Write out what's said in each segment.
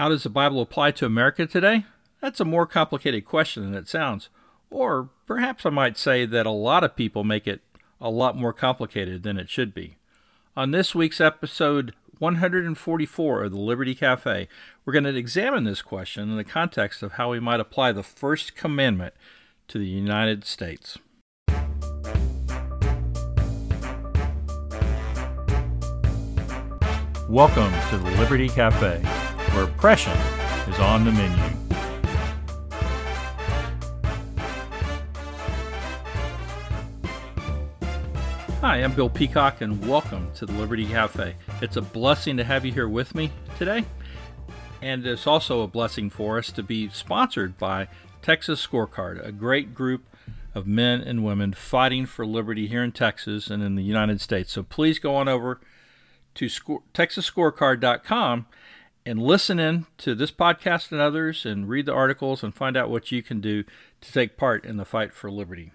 How does the Bible apply to America today? That's a more complicated question than it sounds. Or perhaps I might say that a lot of people make it a lot more complicated than it should be. On this week's episode 144 of the Liberty Cafe, we're going to examine this question in the context of how we might apply the first commandment to the United States. Welcome to the Liberty Cafe, where oppression is on the menu. Hi, I'm Bill Peacock, and welcome to the Liberty Cafe. It's a blessing to have you here with me today, and it's also a blessing for us to be sponsored by Texas Scorecard, a great group of men and women fighting for liberty here in Texas and in the United States. So please go on over to score, texasscorecard.com and listen in to this podcast and others and read the articles and find out what you can do to take part in the fight for liberty.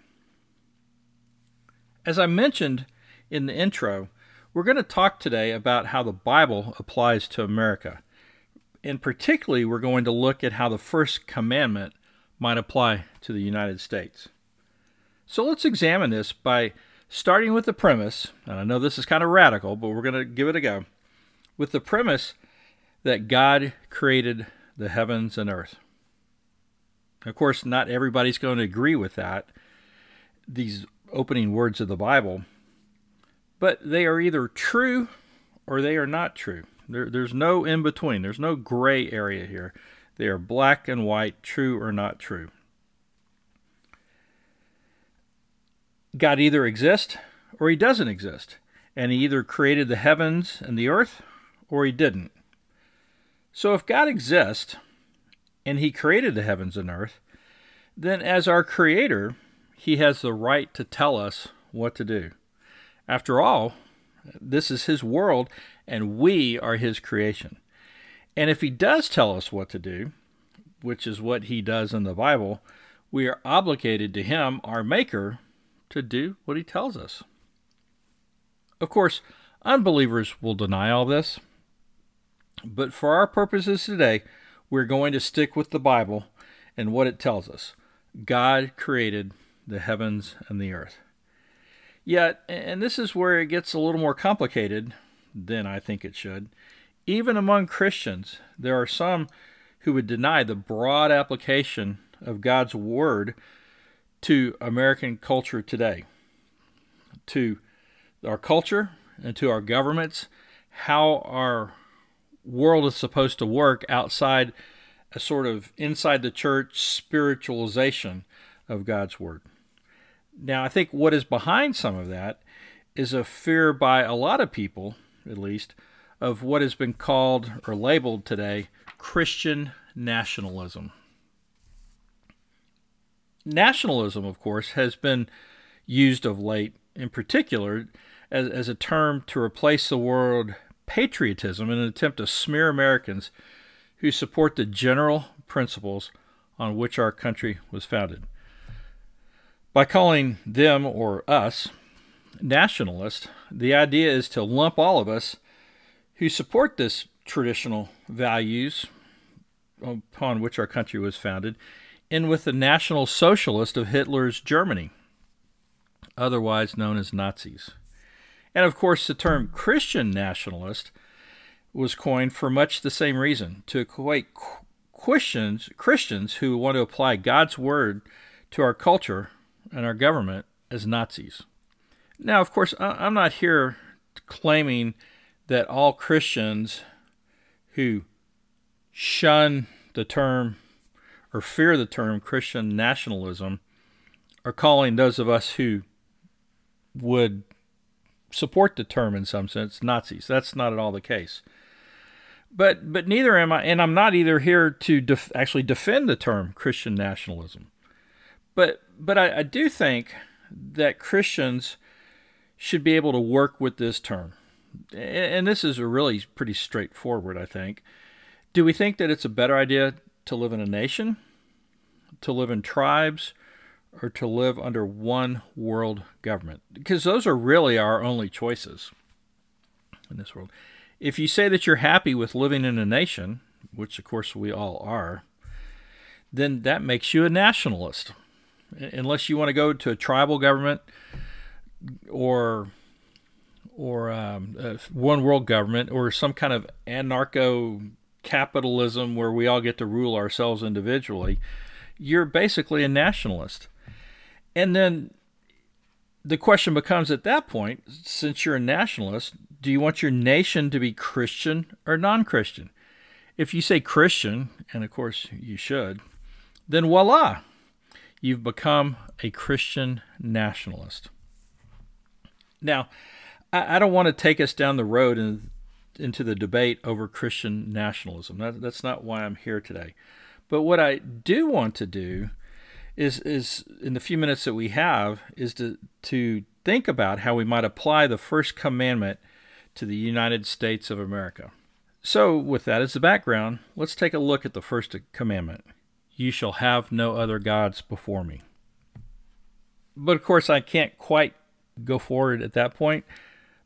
As I mentioned in the intro, we're going to talk today about how the Bible applies to America. And particularly, we're going to look at how the first commandment might apply to the United States. So let's examine this by starting with the premise, and I know this is kind of radical, but we're going to give it a go, with the premise that God created the heavens and earth. Of course, not everybody's going to agree with that, these opening words of the Bible, but they are either true or they are not true. There, there's no in between, there's no gray area here. They are black and white, true or not true. God either exists or he doesn't exist. And he either created the heavens and the earth or he didn't. So if God exists and he created the heavens and earth, then as our creator, he has the right to tell us what to do. After all, this is his world and we are his creation. And if he does tell us what to do, which is what he does in the Bible, we are obligated to him, our maker, to do what he tells us. Of course, unbelievers will deny all this, but for our purposes today, we're going to stick with the Bible and what it tells us. God created the heavens and the earth. Yet, and this is where it gets a little more complicated than I think it should, even among Christians, there are some who would deny the broad application of God's Word to American culture today, to our culture and to our governments, how our world is supposed to work outside a sort of inside the church spiritualization of God's Word. Now, I think what is behind some of that is a fear by a lot of people, at least, of what has been called or labeled today Christian nationalism nationalism, of course, has been used of late, in particular, as, as a term to replace the word patriotism in an attempt to smear Americans who support the general principles on which our country was founded. By calling them or us nationalist, the idea is to lump all of us who support this traditional values upon which our country was founded in with the National Socialist of Hitler's Germany, otherwise known as Nazis. And of course, the term Christian nationalist was coined for much the same reason to equate Christians, Christians who want to apply God's word to our culture and our government as Nazis. Now, of course, I'm not here claiming that all Christians who shun the term or fear the term Christian nationalism are calling those of us who would support the term in some sense Nazis. That's not at all the case. But but neither am I, and I'm not either here to def, actually defend the term Christian nationalism. But but I, I do think that Christians should be able to work with this term, and this is really pretty straightforward. I think. Do we think that it's a better idea to live in a nation, to live in tribes, or to live under one world government? Because those are really our only choices in this world. If you say that you're happy with living in a nation, which of course we all are, then that makes you a nationalist. Unless you want to go to a tribal government or or um, one world government or some kind of anarcho capitalism where we all get to rule ourselves individually, you're basically a nationalist. And then the question becomes at that point, since you're a nationalist, do you want your nation to be Christian or non Christian? If you say Christian, and of course you should, then voila, you've become a Christian nationalist. Now, I, don't want to take us down the road and into the debate over Christian nationalism. That, that's not why I'm here today. But what I do want to do is is in the few minutes that we have is to to think about how we might apply the first commandment to the United States of America. So, with that as the background, let's take a look at the first commandment. You shall have no other gods before me. But of course, I can't quite go forward at that point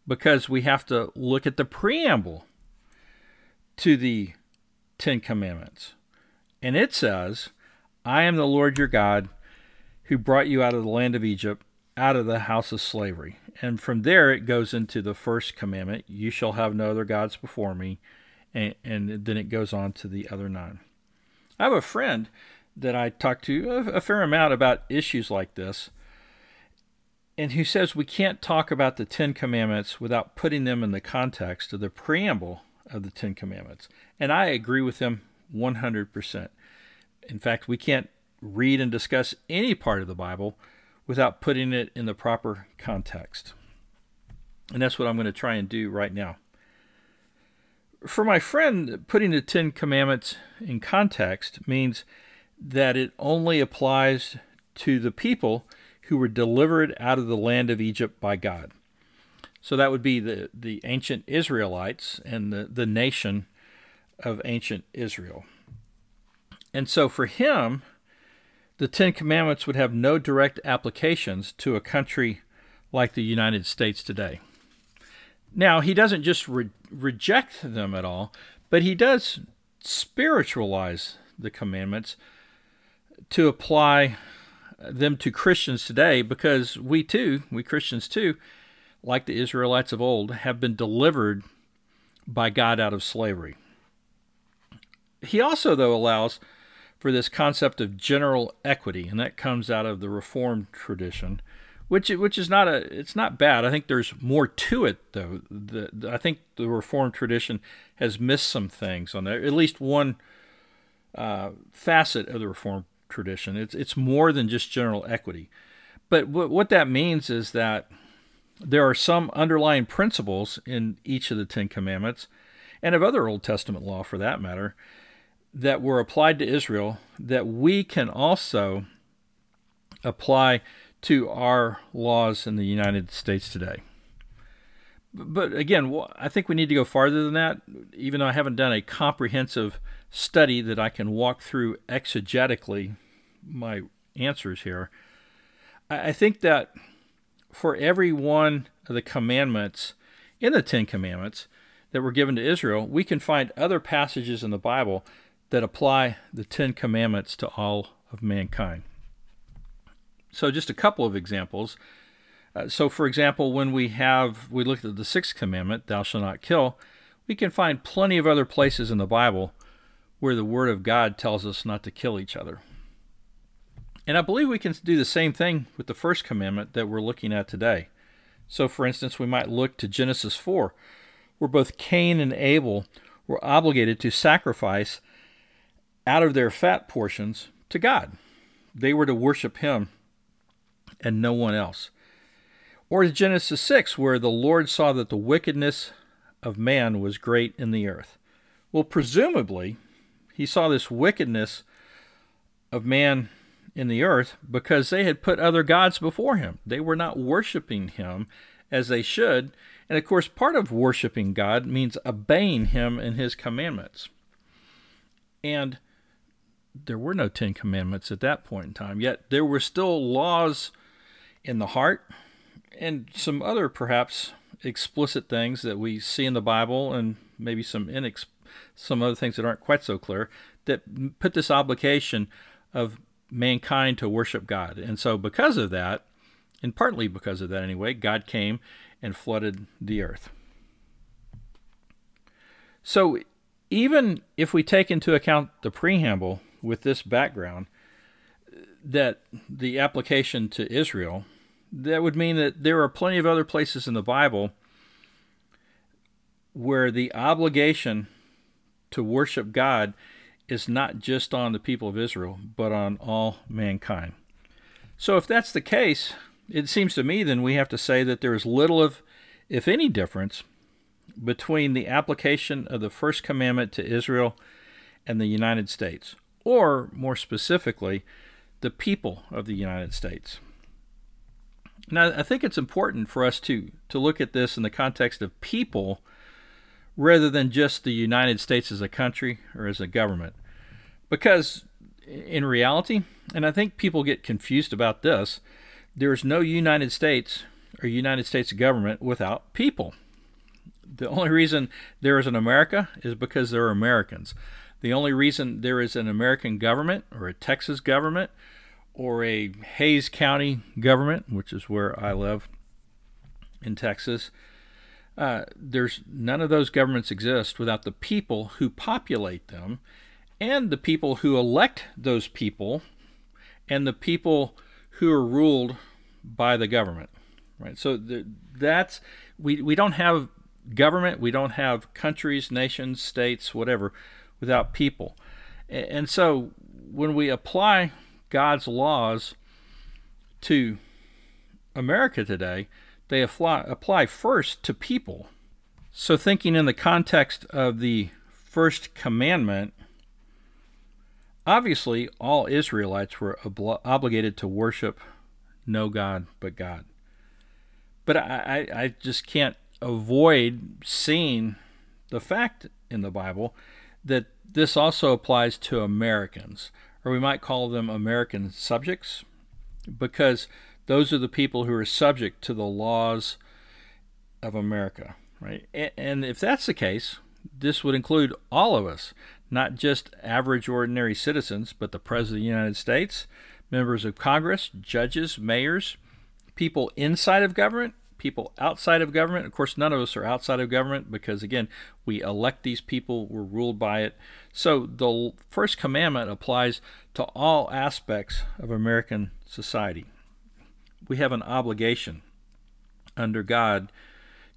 because we have to look at the preamble to the Ten Commandments. And it says, I am the Lord your God who brought you out of the land of Egypt, out of the house of slavery. And from there it goes into the first commandment you shall have no other gods before me. And, and then it goes on to the other nine. I have a friend that I talk to a, a fair amount about issues like this and who says we can't talk about the Ten Commandments without putting them in the context of the preamble of the Ten Commandments. And I agree with him 100%. In fact, we can't read and discuss any part of the Bible without putting it in the proper context. And that's what I'm going to try and do right now. For my friend, putting the Ten Commandments in context means that it only applies to the people who were delivered out of the land of Egypt by God. So that would be the, the ancient Israelites and the, the nation of ancient Israel. And so for him, the Ten Commandments would have no direct applications to a country like the United States today. Now, he doesn't just re- reject them at all, but he does spiritualize the commandments to apply them to Christians today because we too, we Christians too, like the Israelites of old, have been delivered by God out of slavery. He also, though, allows for this concept of general equity, and that comes out of the Reformed tradition, which which is not a it's not bad. I think there's more to it though. The, the I think the Reformed tradition has missed some things on there. At least one uh, facet of the Reformed tradition. It's it's more than just general equity. But what what that means is that there are some underlying principles in each of the Ten Commandments, and of other Old Testament law for that matter, that were applied to Israel that we can also apply to our laws in the United States today. But again, I think we need to go farther than that, even though I haven't done a comprehensive study that I can walk through exegetically my answers here. I think that for every one of the commandments in the Ten Commandments that were given to Israel, we can find other passages in the Bible that apply the Ten Commandments to all of mankind. So, just a couple of examples. Uh, so, for example, when we have we looked at the sixth commandment, "Thou shalt not kill," we can find plenty of other places in the Bible where the Word of God tells us not to kill each other. And I believe we can do the same thing with the first commandment that we're looking at today. So, for instance, we might look to Genesis 4, where both Cain and Abel were obligated to sacrifice out of their fat portions to God. They were to worship Him and no one else. Or Genesis 6, where the Lord saw that the wickedness of man was great in the earth. Well, presumably, he saw this wickedness of man in the earth because they had put other gods before him. They were not worshiping him as they should. And of course, part of worshiping God means obeying him and his commandments. And there were no Ten Commandments at that point in time, yet there were still laws in the heart and some other perhaps explicit things that we see in the Bible and maybe some inex- some other things that aren't quite so clear that put this obligation of mankind to worship God. And so, because of that, and partly because of that anyway, God came and flooded the earth. So, even if we take into account the preamble with this background, that the application to Israel, that would mean that there are plenty of other places in the Bible where the obligation to worship God is not just on the people of Israel, but on all mankind. So, if that's the case, it seems to me then we have to say that there is little of, if any, difference between the application of the first commandment to Israel and the United States, or more specifically, the people of the United States. Now, I think it's important for us to, to look at this in the context of people rather than just the United States as a country or as a government. Because in reality, and I think people get confused about this, there is no United States or United States government without people. The only reason there is an America is because there are Americans. The only reason there is an American government or a Texas government or a Hays County government, which is where I live in Texas, uh, there's none of those governments exist without the people who populate them and the people who elect those people and the people who are ruled by the government right? So the, that's we, we don't have government we don't have countries nations states whatever without people and so when we apply god's laws to america today they apply, apply first to people so thinking in the context of the first commandment Obviously, all Israelites were obl- obligated to worship no God but God. But I, I just can't avoid seeing the fact in the Bible that this also applies to Americans, or we might call them American subjects, because those are the people who are subject to the laws of America, right? And if that's the case, this would include all of us, not just average ordinary citizens, but the President of the United States, members of Congress, judges, mayors, people inside of government, people outside of government. Of course, none of us are outside of government because, again, we elect these people, we're ruled by it. So the first commandment applies to all aspects of American society. We have an obligation under God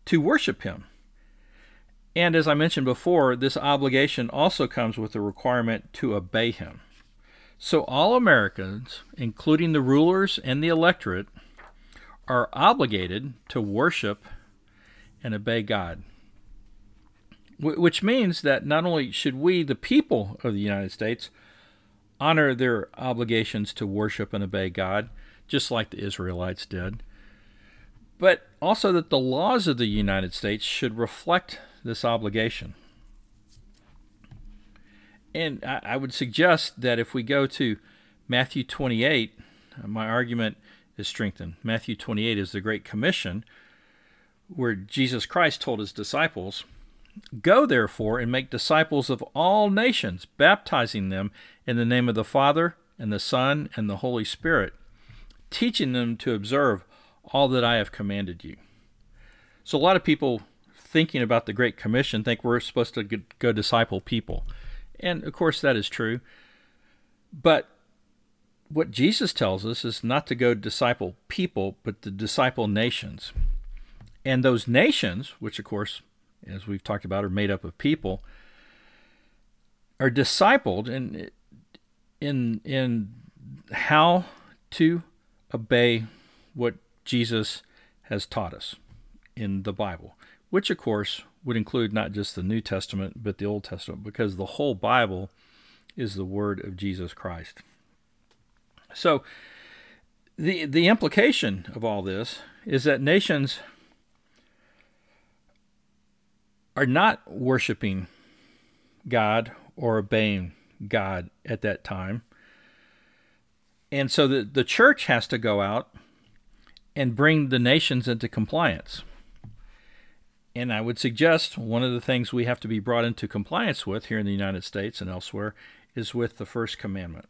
to worship Him and as I mentioned before, this obligation also comes with the requirement to obey him. So all Americans, including the rulers and the electorate, are obligated to worship and obey God. Which means that not only should we, the people of the United States, honor their obligations to worship and obey God, just like the Israelites did, but also that the laws of the United States should reflect this obligation. And I, would suggest that if we go to Matthew 28, uh, my argument is strengthened. Matthew 28 is the Great Commission, where Jesus Christ told his disciples, Go therefore and make disciples of all nations, baptizing them in the name of the Father, and the Son, and the Holy Spirit, teaching them to observe all that I have commanded you. So, a lot of people thinking about the Great Commission think we're supposed to go disciple people. And of course, that is true. But what Jesus tells us is not to go disciple people, but to disciple nations. And those nations, which of course, as we've talked about, are made up of people, are discipled in in in how to obey what Jesus has taught us in the Bible which of course would include not just the New Testament, but the Old Testament, because the whole Bible is the word of Jesus Christ. So, the, the implication of all this is that nations are not worshiping God or obeying God at that time. And so the, the church has to go out and bring the nations into compliance. And I would suggest one of the things we have to be brought into compliance with here in the United States and elsewhere is with the first commandment.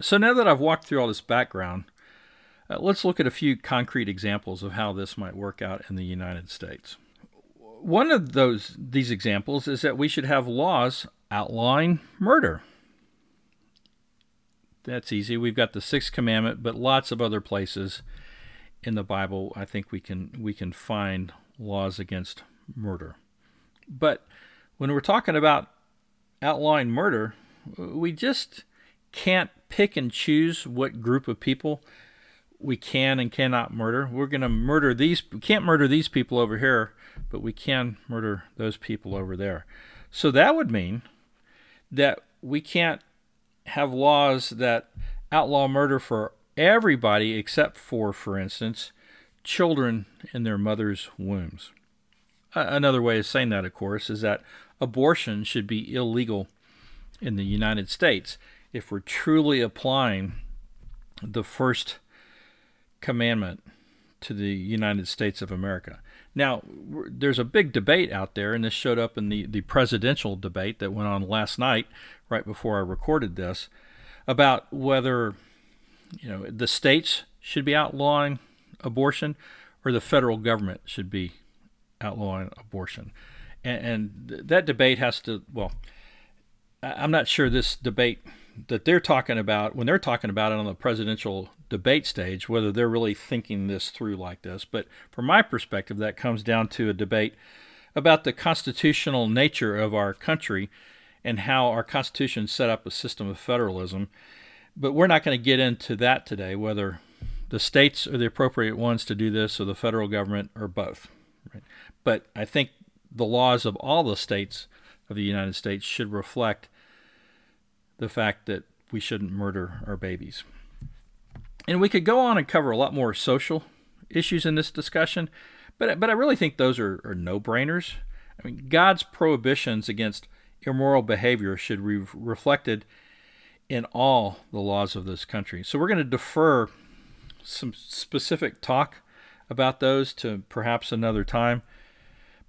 So now that I've walked through all this background, uh, let's look at a few concrete examples of how this might work out in the United States. One of those these examples is that we should have laws outlawing murder. That's easy. We've got the sixth commandment, but lots of other places in the Bible I think we can we can find laws against murder. But when we're talking about outlawing murder, we just can't pick and choose what group of people we can and cannot murder. We're going to murder these. We can't murder these people over here, but we can murder those people over there. So that would mean that we can't have laws that outlaw murder for everybody except for, for instance, children in their mother's wombs. Another way of saying that, of course, is that abortion should be illegal in the United States if we're truly applying the first commandment to the United States of America. Now, there's a big debate out there, and this showed up in the, the presidential debate that went on last night, right before I recorded this, about whether you know the states should be outlawing abortion or the federal government should be outlawing abortion. And, and that debate has to, well, I'm not sure this debate that they're talking about, when they're talking about it on the presidential debate stage, whether they're really thinking this through like this. But from my perspective, that comes down to a debate about the constitutional nature of our country and how our Constitution set up a system of federalism. But we're not going to get into that today, whether the states are the appropriate ones to do this or the federal government or both. Right? But I think the laws of all the states of the United States should reflect the fact that we shouldn't murder our babies. And we could go on and cover a lot more social issues in this discussion, but but I really think those are, are no brainers. I mean, God's prohibitions against immoral behavior should be reflected in all the laws of this country. So we're going to defer some specific talk about those to perhaps another time.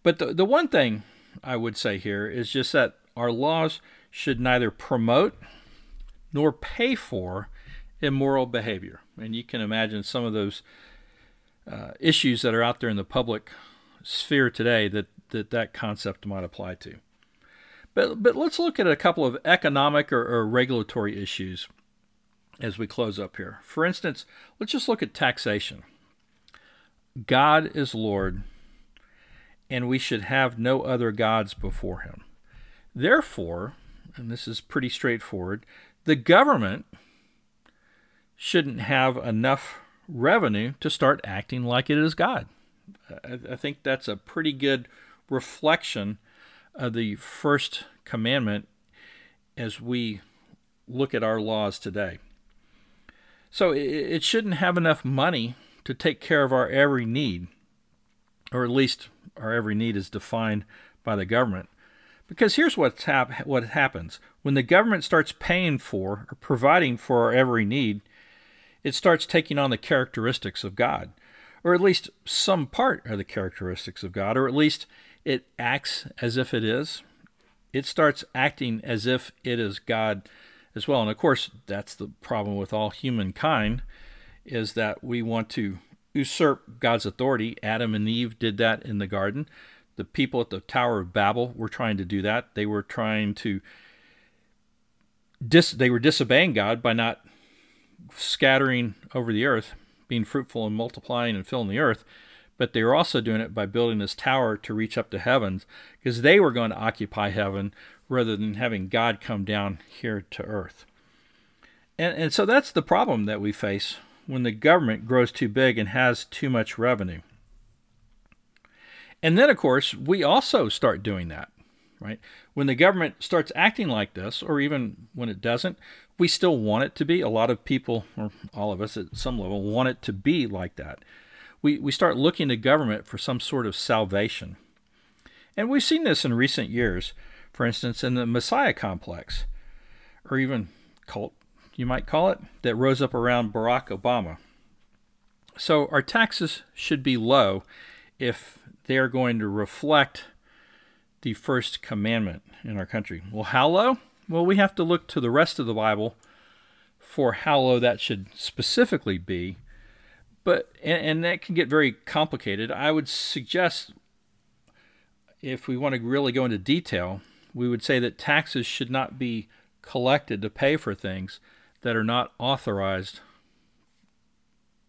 But the, the one thing I would say here is just that our laws should neither promote nor pay for immoral behavior. And you can imagine some of those uh, issues that are out there in the public sphere today that, that that concept might apply to. But, but let's look at a couple of economic or, or regulatory issues as we close up here. For instance, let's just look at taxation. God is Lord, and we should have no other gods before him. Therefore, and this is pretty straightforward, the government shouldn't have enough revenue to start acting like it is God. I, think that's a pretty good reflection of the first commandment as we look at our laws today. So it shouldn't have enough money to take care of our every need, or at least our every need is defined by the government. Because here's what's hap- what happens when the government starts paying for or providing for our every need, it starts taking on the characteristics of God, or at least some part of the characteristics of God, or at least it acts as if it is. It starts acting as if it is God as well. And of course, that's the problem with all humankind is that we want to usurp God's authority. Adam and Eve did that in the garden. The people at the Tower of Babel were trying to do that. They were trying to dis they were disobeying God by not scattering over the earth, being fruitful and multiplying and filling the earth, but they were also doing it by building this tower to reach up to heavens because they were going to occupy heaven rather than having God come down here to earth. And, and so that's the problem that we face when the government grows too big and has too much revenue. And then, of course, we also start doing that, right? When the government starts acting like this, or even when it doesn't, we still want it to be. A lot of people, or all of us at some level, want it to be like that. We, we start looking to government for some sort of salvation. And we've seen this in recent years, for instance, in the Messiah complex, or even cult, you might call it, that rose up around Barack Obama. So our taxes should be low if they are going to reflect the first commandment in our country. Well, how low? Well, we have to look to the rest of the Bible for how low that should specifically be. But and, and that can get very complicated. I would suggest if we want to really go into detail, we would say that taxes should not be collected to pay for things that are not authorized.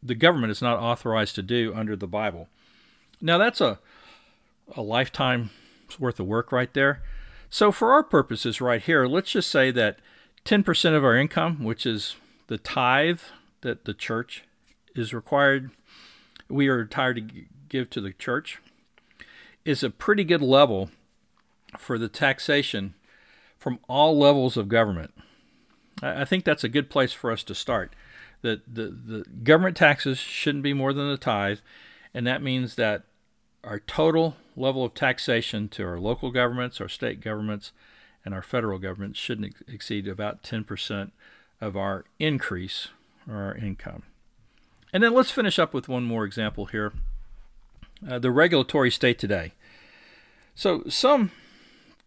The government is not authorized to do under the Bible. Now that's a a lifetime's worth of work right there. So for our purposes right here, let's just say that 10% of our income, which is the tithe that the church is required, we are required to give to the church, is a pretty good level for the taxation from all levels of government. I think that's a good place for us to start. That the, the government taxes shouldn't be more than the tithe, and that means that our total level of taxation to our local governments, our state governments, and our federal government shouldn't ex- exceed about 10% of our increase or our income. And then let's finish up with one more example here uh, the regulatory state today. So some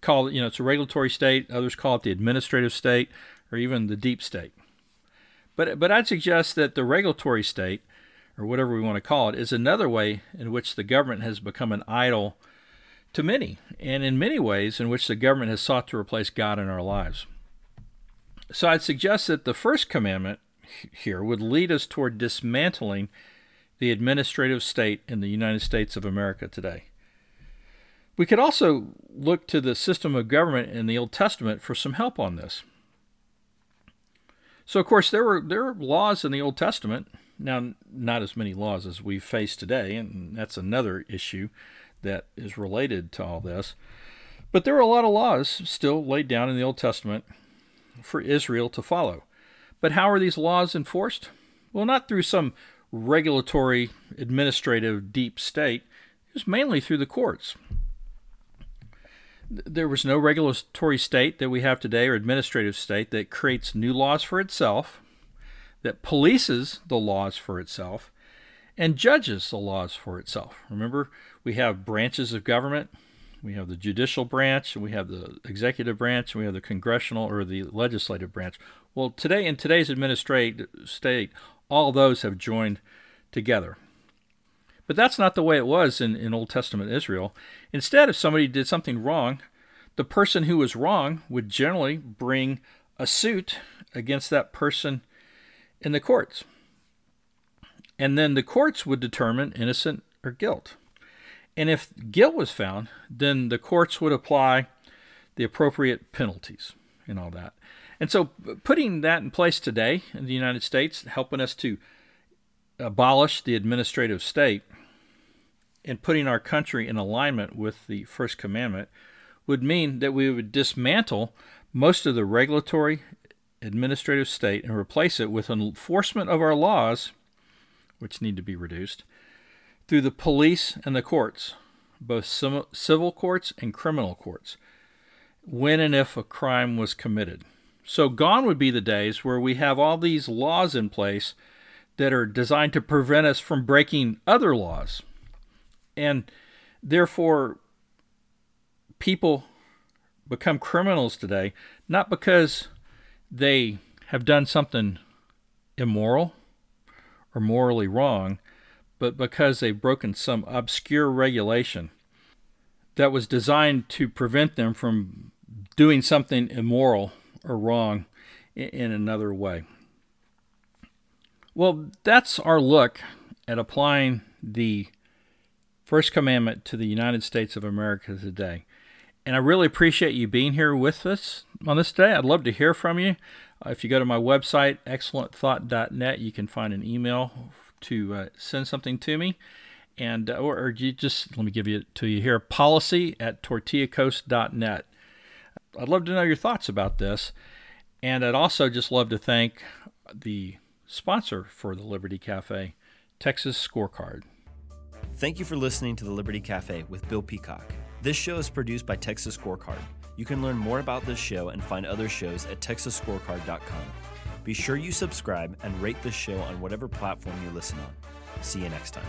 call it, you know, it's a regulatory state, others call it the administrative state, or even the deep state. But, but I'd suggest that the regulatory state or whatever we want to call it, is another way in which the government has become an idol to many, and in many ways in which the government has sought to replace God in our lives. So I'd suggest that the first commandment here would lead us toward dismantling the administrative state in the United States of America today. We could also look to the system of government in the Old Testament for some help on this. So, of course, there were there were laws in the Old Testament now, not as many laws as we face today, and that's another issue that is related to all this. But there are a lot of laws still laid down in the Old Testament for Israel to follow. But how are these laws enforced? Well, not through some regulatory, administrative deep state, it was mainly through the courts. There was no regulatory state that we have today or administrative state that creates new laws for itself that polices the laws for itself and judges the laws for itself. Remember, we have branches of government. We have the judicial branch, we have the executive branch, we have the congressional or the legislative branch. Well, today in today's administrative state, all those have joined together. But that's not the way it was in, in Old Testament Israel. Instead, if somebody did something wrong, the person who was wrong would generally bring a suit against that person in the courts. And then the courts would determine innocent or guilt. And if guilt was found, then the courts would apply the appropriate penalties and all that. And so putting that in place today in the United States, helping us to abolish the administrative state and putting our country in alignment with the first commandment would mean that we would dismantle most of the regulatory administrative state and replace it with enforcement of our laws, which need to be reduced, through the police and the courts, both civil courts and criminal courts, when and if a crime was committed. So, gone would be the days where we have all these laws in place that are designed to prevent us from breaking other laws. And therefore, people become criminals today, not because they have done something immoral or morally wrong, but because they've broken some obscure regulation that was designed to prevent them from doing something immoral or wrong in another way. Well, that's our look at applying the First Commandment to the United States of America today. And I really appreciate you being here with us on this day. I'd love to hear from you. Uh, if you go to my website, excellentthought.net, you can find an email to uh, send something to me. And uh, or, or, you just let me give it to you here policy at tortillacoast.net. I'd love to know your thoughts about this. And I'd also just love to thank the sponsor for the Liberty Cafe, Texas Scorecard. Thank you for listening to the Liberty Cafe with Bill Peacock. This show is produced by Texas Scorecard. You can learn more about this show and find other shows at texasscorecard.com. Be sure you subscribe and rate this show on whatever platform you listen on. See you next time.